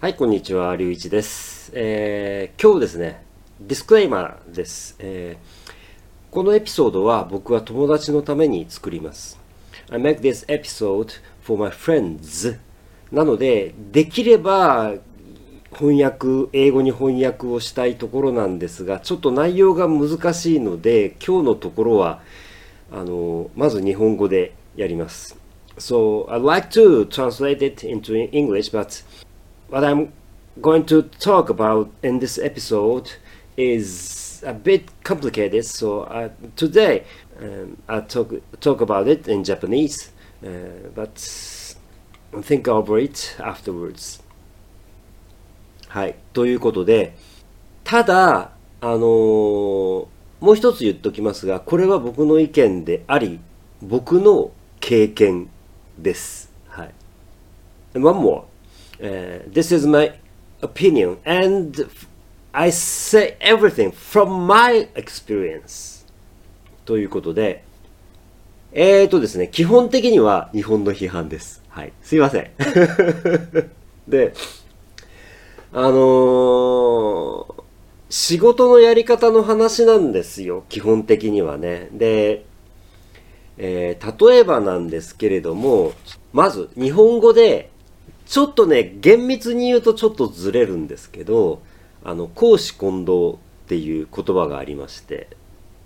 はい、こんにちは、りゅういちです。えー、今日ですね、ディスクレイマーです。えー、このエピソードは僕は友達のために作ります。I make this episode for my friends. なので、できれば翻訳、英語に翻訳をしたいところなんですが、ちょっと内容が難しいので、今日のところは、あの、まず日本語でやります。So, I'd like to translate it into English, but what I'm going to talk about in this episode is a bit complicated. So uh, today um, I'll talk talk about it in Japanese, uh, but think over it afterwards. はい。ということで、ただ、あのーもう一つ言っときますが、これは僕の意見であり、僕の経験です。はい。One more. This is my opinion, and I say everything from my experience. ということで、えーとですね、基本的には日本の批判です。はい。すいません。で、あのー仕事のやり方の話なんですよ、基本的にはね。で、えー例えばなんですけれども、まず日本語で、ちょっとね、厳密に言うとちょっとずれるんですけど、あの、公私混同っていう言葉がありまして、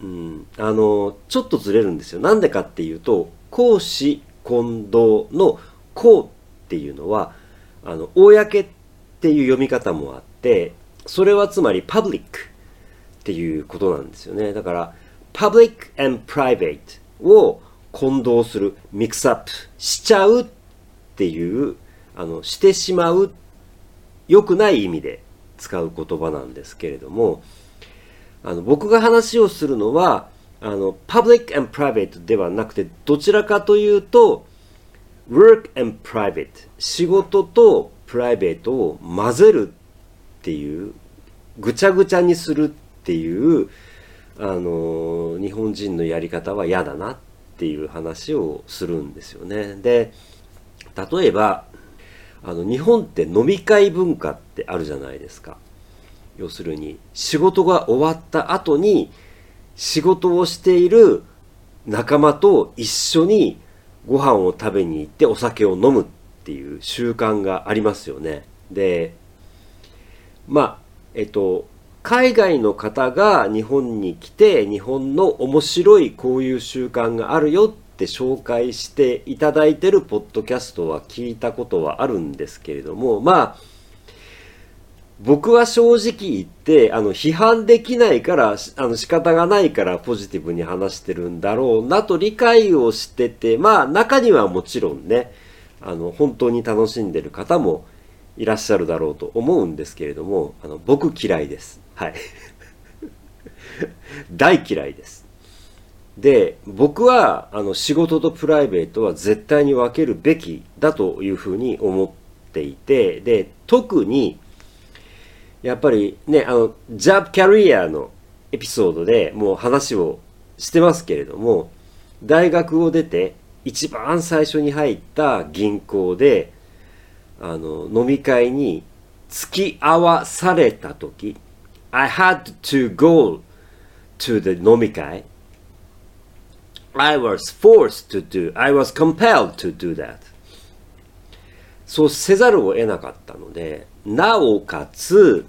うん、あの、ちょっとずれるんですよ。なんでかっていうと、公私混同の公っていうのは、あの、公っていう読み方もあって、それはつまりパブリックっていうことなんですよね。だから、public and private を混同する、ミックスアップしちゃうっていう、あの、してしまう、良くない意味で使う言葉なんですけれども、あの、僕が話をするのは、あの、public and private ではなくて、どちらかというと、work and private 仕事とプライベートを混ぜるっていうぐちゃぐちゃにするっていうあの日本人のやり方は嫌だなっていう話をするんですよね。で例えばあの日本って飲み会文化ってあるじゃないですか要するに仕事が終わった後に仕事をしている仲間と一緒にご飯を食べに行ってお酒を飲むっていう習慣がありますよね。で、まあ、えっと、海外の方が日本に来て日本の面白いこういう習慣があるよって紹介していただいてるポッドキャストは聞いたことはあるんですけれども、まあ、僕は正直言って、あの、批判できないから、あの、仕方がないからポジティブに話してるんだろうなと理解をしてて、まあ、中にはもちろんね、あの、本当に楽しんでる方もいらっしゃるだろうと思うんですけれども、あの、僕嫌いです。はい。大嫌いです。で、僕は、あの、仕事とプライベートは絶対に分けるべきだというふうに思っていて、で、特に、やっぱりね、あの、ジャブキャリアのエピソードでもう話をしてますけれども、大学を出て一番最初に入った銀行で、あの、飲み会に付き合わされた時、I had to go to the 飲み会. I was forced to do, I was compelled to do that. そうせざるを得なかったので、なおかつ、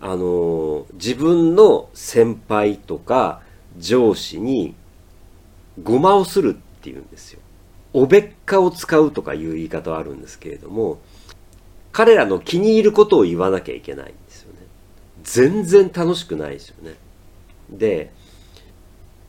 あの、自分の先輩とか上司にごまをするっていうんですよ。おべっかを使うとかいう言い方はあるんですけれども、彼らの気に入ることを言わなきゃいけないんですよね。全然楽しくないですよね。で、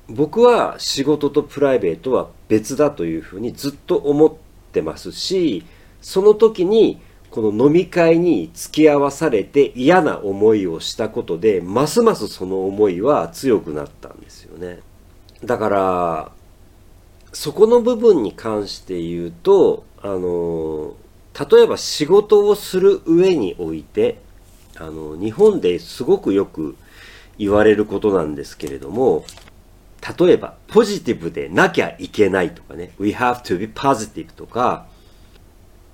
僕は仕事とプライベートは別だというふうにずっと思ってますし、その時にこの飲み会に付き合わされて嫌な思いをしたことで、ますますその思いは強くなったんですよね。だから、そこの部分に関して言うと、あの、例えば仕事をする上において、あの、日本ですごくよく言われることなんですけれども、例えば、ポジティブでなきゃいけないとかね、we have to be positive とか、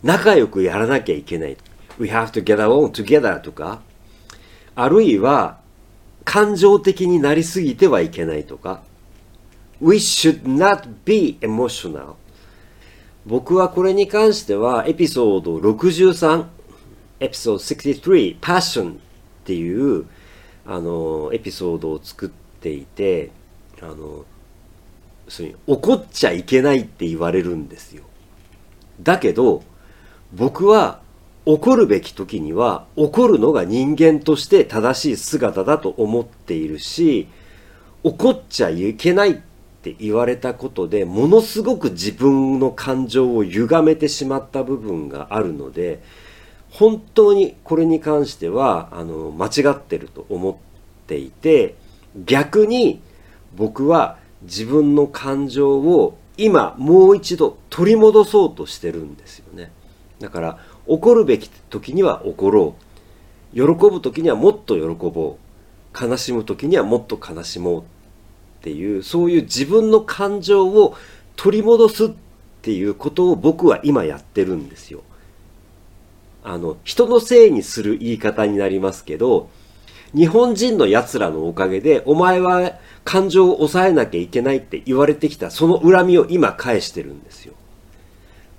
仲良くやらなきゃいけない。We have to get along together とか、あるいは感情的になりすぎてはいけないとか、We should not be emotional. 僕はこれに関してはエピソード63エピソード63 Passion っていうあのエピソードを作っていてあのそういう怒っちゃいけないって言われるんですよ。だけど僕は怒るべき時には怒るのが人間として正しい姿だと思っているし怒っちゃいけないって言われたことでものすごく自分の感情を歪めてしまった部分があるので本当にこれに関してはあの間違ってると思っていて逆に僕は自分の感情を今もう一度取り戻そうとしてるんですよね。だから怒るべき時には怒ろう。喜ぶ時にはもっと喜ぼう。悲しむ時にはもっと悲しもうっていうそういう自分の感情を取り戻すっていうことを僕は今やってるんですよ。あの人のせいにする言い方になりますけど日本人の奴らのおかげでお前は感情を抑えなきゃいけないって言われてきたその恨みを今返してるんですよ。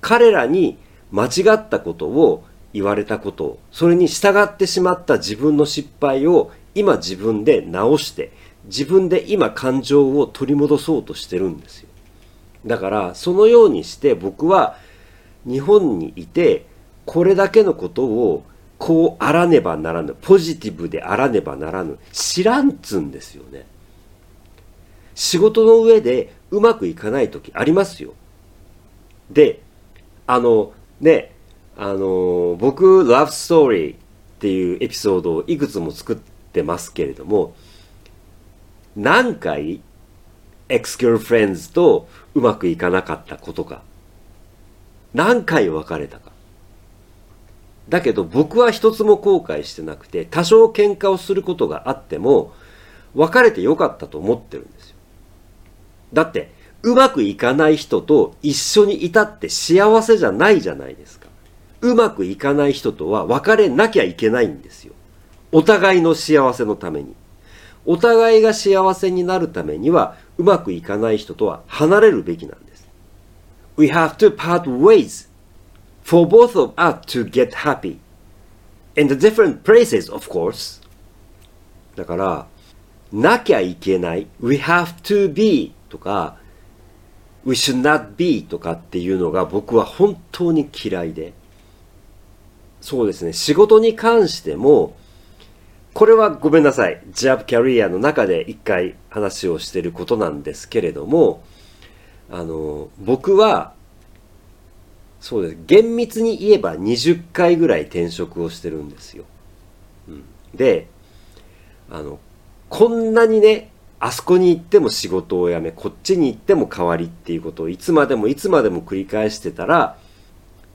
彼らに間違ったことを言われたことをそれに従ってしまった自分の失敗を今自分で直して自分で今感情を取り戻そうとしてるんですよ。だからそのようにして僕は日本にいてこれだけのことをこうあらねばならぬポジティブであらねばならぬ知らんつんですよね。仕事の上でうまくいかない時ありますよ。であのねあの僕「ラブストーリー」っていうエピソードをいくつも作ってますけれども何回 ex-girlfriends とうまくいかなかったことか何回別れたかだけど僕は一つも後悔してなくて多少喧嘩をすることがあっても別れてよかったと思ってるんですよだってうまくいかない人と一緒にいたって幸せじゃないじゃないですか。うまくいかない人とは別れなきゃいけないんですよ。お互いの幸せのために。お互いが幸せになるためにはうまくいかない人とは離れるべきなんです。We have to part ways for both of us to get happy. In the different places, of course. だから、なきゃいけない。We have to be とか We should not be とかっていうのが僕は本当に嫌いでそうですね仕事に関してもこれはごめんなさい。ジャブキャリアの中で一回話をしてることなんですけれども、あの、僕は、そうです。厳密に言えば20回ぐらい転職をしてるんですよ。うん、で、あの、こんなにね、あそこに行っても仕事を辞め、こっちに行っても代わりっていうことをいつまでもいつまでも繰り返してたら、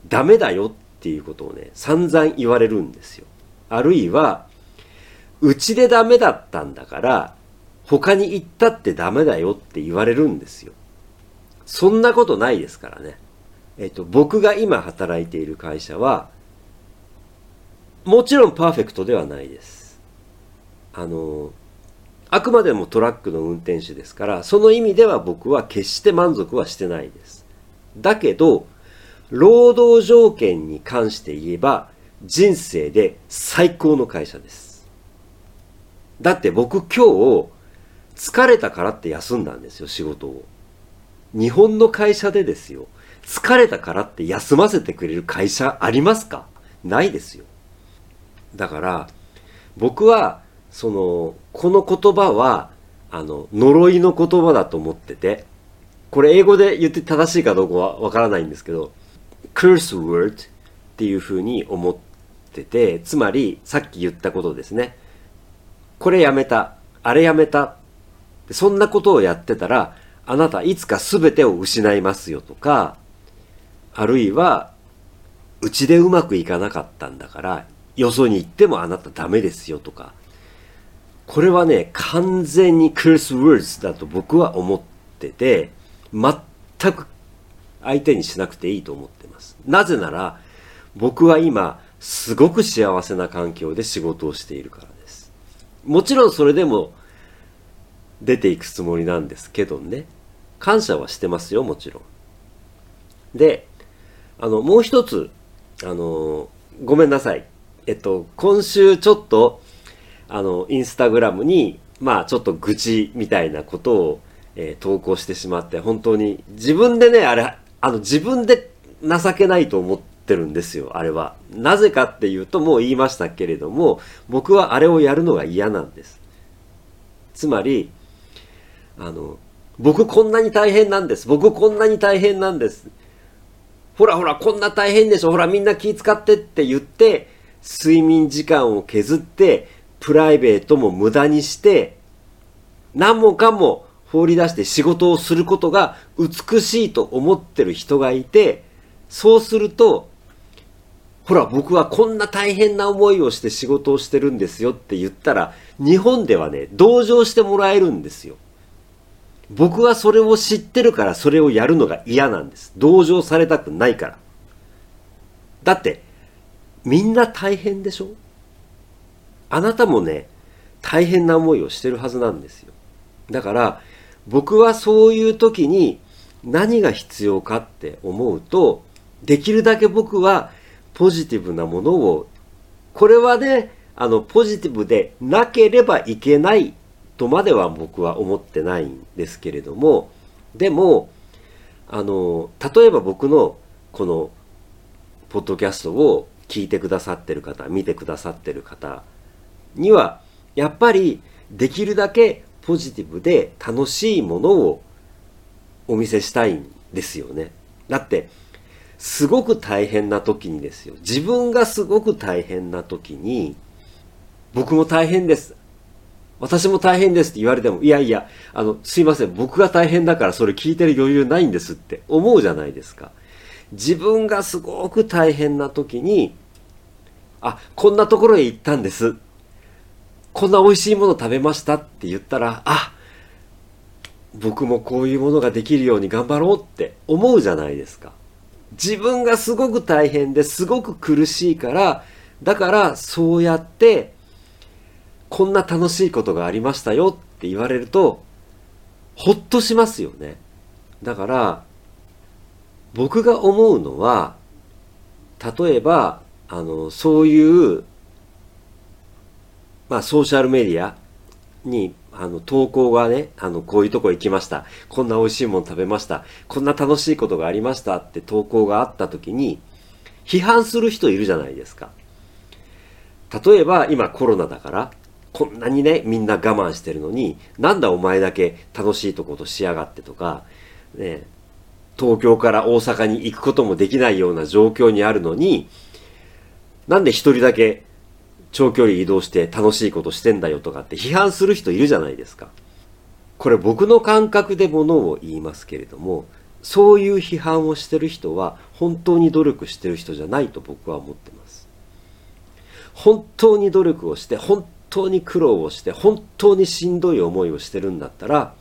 ダメだよっていうことをね、散々言われるんですよ。あるいは、うちでダメだったんだから、他に行ったってダメだよって言われるんですよ。そんなことないですからね。えっと、僕が今働いている会社は、もちろんパーフェクトではないです。あの、あくまでもトラックの運転手ですから、その意味では僕は決して満足はしてないです。だけど、労働条件に関して言えば、人生で最高の会社です。だって僕今日疲れたからって休んだんですよ、仕事を。日本の会社でですよ。疲れたからって休ませてくれる会社ありますか？ないですよ。だから、僕は、その、この言葉は、あの、呪いの言葉だと思ってて、これ英語で言って正しいかどうかはわからないんですけど、curse word っていうふうに思ってて、つまり、さっき言ったことですね。これやめた、あれやめた、そんなことをやってたら、あなたいつか全てを失いますよとか、あるいは、うちでうまくいかなかったんだから、よそに行ってもあなたダメですよとか、これはね、完全にクリス・ウォーズだと僕は思ってて、全く相手にしなくていいと思ってます。なぜなら、僕は今、すごく幸せな環境で仕事をしているからです。もちろんそれでも出ていくつもりなんですけどね。感謝はしてますよ、もちろん。で、あの、もう一つ、あの、ごめんなさい。えっと、今週ちょっと、あの、インスタグラムに、まあ、ちょっと愚痴みたいなことを、えー、投稿してしまって、本当に、自分でね、あれ、あの、自分で情けないと思ってるんですよ、あれは。なぜかっていうと、もう言いましたけれども、僕はあれをやるのが嫌なんです。つまり、あの、僕こんなに大変なんです。僕こんなに大変なんです。ほらほら、こんな大変でしょ。ほら、みんな気使ってって言って、睡眠時間を削って、プライベートも無駄にして、何もかも放り出して仕事をすることが美しいと思ってる人がいて、そうすると、ほら、僕はこんな大変な思いをして仕事をしてるんですよって言ったら、日本ではね、同情してもらえるんですよ。僕はそれを知ってるからそれをやるのが嫌なんです。同情されたくないから。だって、みんな大変でしょ？あなたもね、大変な思いをしてるはずなんですよ。だから、僕はそういう時に何が必要かって思うと、できるだけ僕はポジティブなものを、これはね、あの、ポジティブでなければいけないとまでは僕は思ってないんですけれども、でも、あの、例えば僕のこの、ポッドキャストを聞いてくださってる方、見てくださってる方には、やっぱりできるだけポジティブで楽しいものをお見せしたいんですよね。だって、すごく大変な時にですよ。自分がすごく大変な時に、僕も大変です。私も大変ですって言われても、いやいや、あの、すいません、僕が大変だからそれ聞いてる余裕ないんですって思うじゃないですか。自分がすごく大変な時に、あ、こんなところへ行ったんです。こんな美味しいもの食べましたって言ったら、あ、僕もこういうものができるように頑張ろうって思うじゃないですか。自分がすごく大変ですごく苦しいから、だからそうやってこんな楽しいことがありましたよって言われると、ほっとしますよね。だから、僕が思うのは、例えば、あの、そういう、まあ、ソーシャルメディアに、あの、投稿がね、あの、こういうとこ行きました。こんな美味しいもの食べました。こんな楽しいことがありましたって投稿があった時に、批判する人いるじゃないですか。例えば、今コロナだから、こんなにね、みんな我慢してるのに、なんだお前だけ楽しいとことしやがってとか、ね、東京から大阪に行くこともできないような状況にあるのに、なんで一人だけ長距離移動して楽しいことしてんだよとかって批判する人いるじゃないですか。これ僕の感覚でものを言いますけれども、そういう批判をしてる人は本当に努力してる人じゃないと僕は思ってます。本当に努力をして、本当に苦労をして本当にしんどい思いをしてるんだったら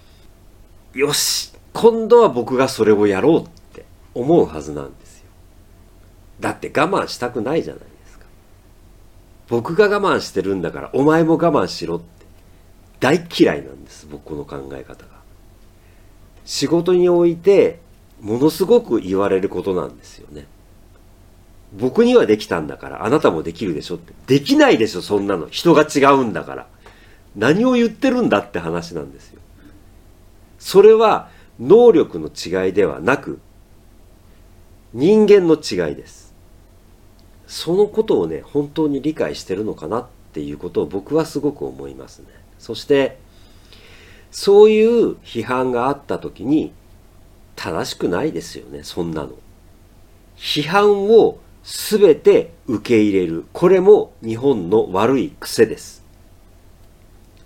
よし今度は僕がそれをやろうって思うはずなんですよだって我慢したくないじゃない僕が我慢してるんだからお前も我慢しろって大嫌いなんです僕の考え方が仕事においてものすごく言われることなんですよね僕にはできたんだから、あなたもできるでしょって。できないでしょ、そんなの。人が違うんだから。何を言ってるんだって話なんですよ。それは能力の違いではなく、人間の違いです。そのことをね、本当に理解してるのかなっていうことを僕はすごく思いますね。そして、そういう批判があった時に、正しくないですよね、そんなの。批判をすべて受け入れる。これも日本の悪い癖です。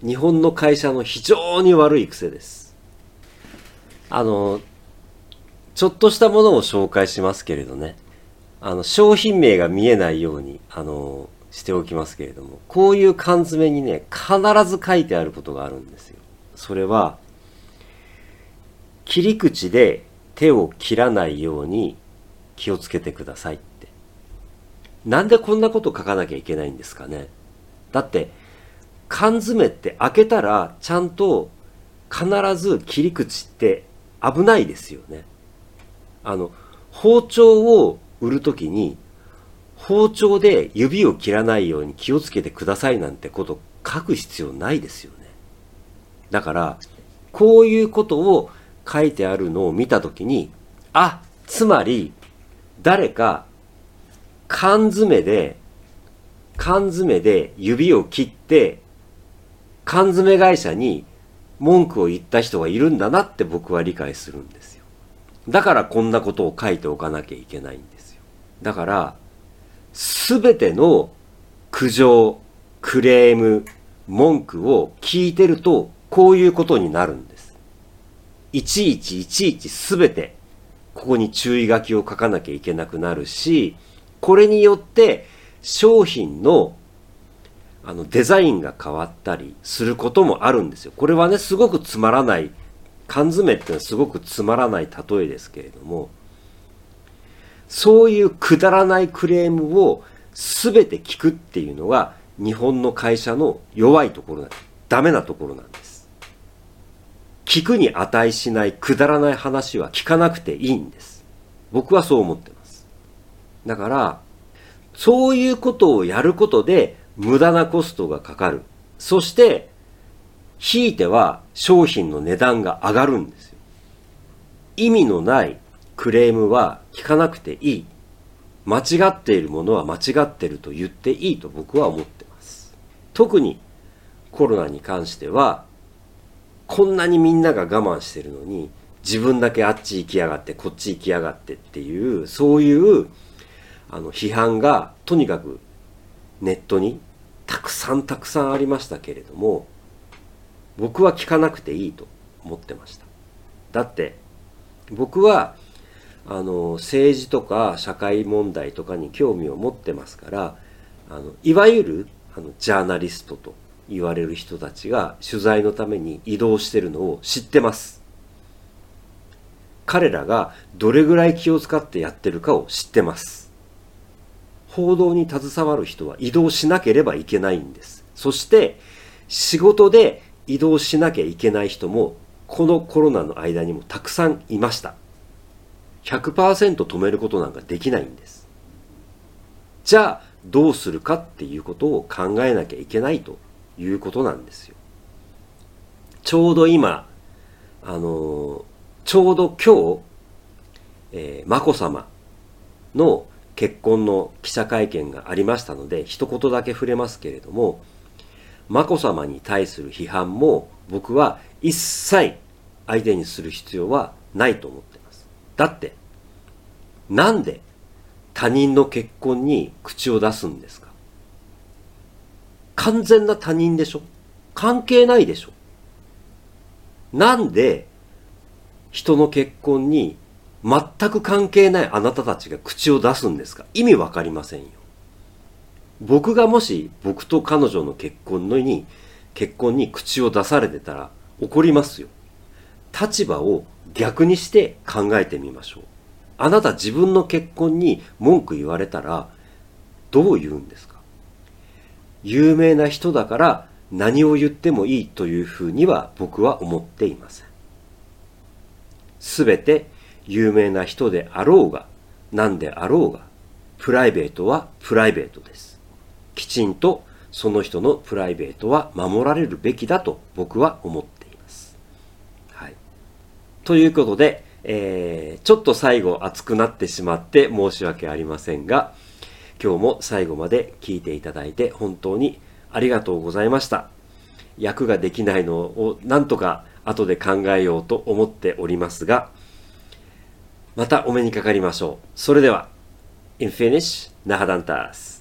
日本の会社の非常に悪い癖です。あの、ちょっとしたものを紹介しますけれどね。あの、商品名が見えないように、あの、しておきますけれども、こういう缶詰にね、必ず書いてあることがあるんですよ。それは、切り口で手を切らないように気をつけてくださいって。なんでこんなこと書かなきゃいけないんですかねだって缶詰って開けたらちゃんと必ず切り口って危ないですよねあの包丁を売るときに包丁で指を切らないように気をつけてくださいなんてこと書く必要ないですよねだからこういうことを書いてあるのを見たときにあつまり誰か缶詰で缶詰で指を切って缶詰会社に文句を言った人がいるんだなって僕は理解するんですよ。だからこんなことを書いておかなきゃいけないんです。だから、すべての苦情、クレーム、文句を聞いてると、こういうことになるんです。いちいちいちいちすべて、ここに注意書きを書かなきゃいけなくなるし、これによって商品のあのデザインが変わったりすることもあるんですよ。これはね、すごくつまらない、缶詰ってのはすごくつまらない例えですけれども、そういうくだらないクレームを全て聞くっていうのが日本の会社の弱いところなんです。ダメなところなんです。聞くに値しないくだらない話は聞かなくていいんです。僕はそう思ってます。だから、そういうことをやることで無駄なコストがかかる。そして、ひいては商品の値段が上がるんですよ。意味のないクレームは聞かなくていい。間違っているものは間違ってると言っていいと僕は思ってます。特にコロナに関しては、こんなにみんなが我慢してるのに、自分だけあっち行きやがって、こっち行きやがってっていう、そういうあの批判がとにかくネットにたくさんたくさんありましたけれども僕は聞かなくていいと思ってましただって僕はあの政治とか社会問題とかに興味を持ってますからあのいわゆるあのジャーナリストと言われる人たちが取材のために移動してるのを知ってます彼らがどれぐらい気を使ってやってるかを知ってます報道に携わる人は移動しなければいけないんです。そして仕事で移動しなきゃいけない人もこのコロナの間にもたくさんいました。100%止めることなんかできないんです。じゃあどうするかっていうことを考えなきゃいけないということなんですよ。ちょうど今、あのちょうど今日、えー、眞子さまの結婚の記者会見がありましたので一言だけ触れますけれども眞子さまに対する批判も僕は一切相手にする必要はないと思ってだってなんで他人の結婚に口を出すんですか？完全な他人でしょ？関係ないでしょ？なんで人の結婚に全く関係ないあなたたちが口を出すんですか？意味わかりませんよ。僕がもし僕と彼女の結婚のに、結婚に口を出されてたら怒りますよ。立場を逆にして考えてみましょう。あなた自分の結婚に文句言われたらどう言うんですか？有名な人だから何を言ってもいいというふうには僕は思っていません。すべて有名な人であろうが何であろうがプライベートはプライベートですきちんとその人のプライベートは守られるべきだと僕は思っています。ということで、えー、ちょっと最後熱くなってしまって申し訳ありませんが今日も最後まで聞いていただいて本当にありがとうございました。役ができないのをなんとか後で考えようと思っておりますが、またお目にかかりましょう。それでは、In Finish, Nahadantas.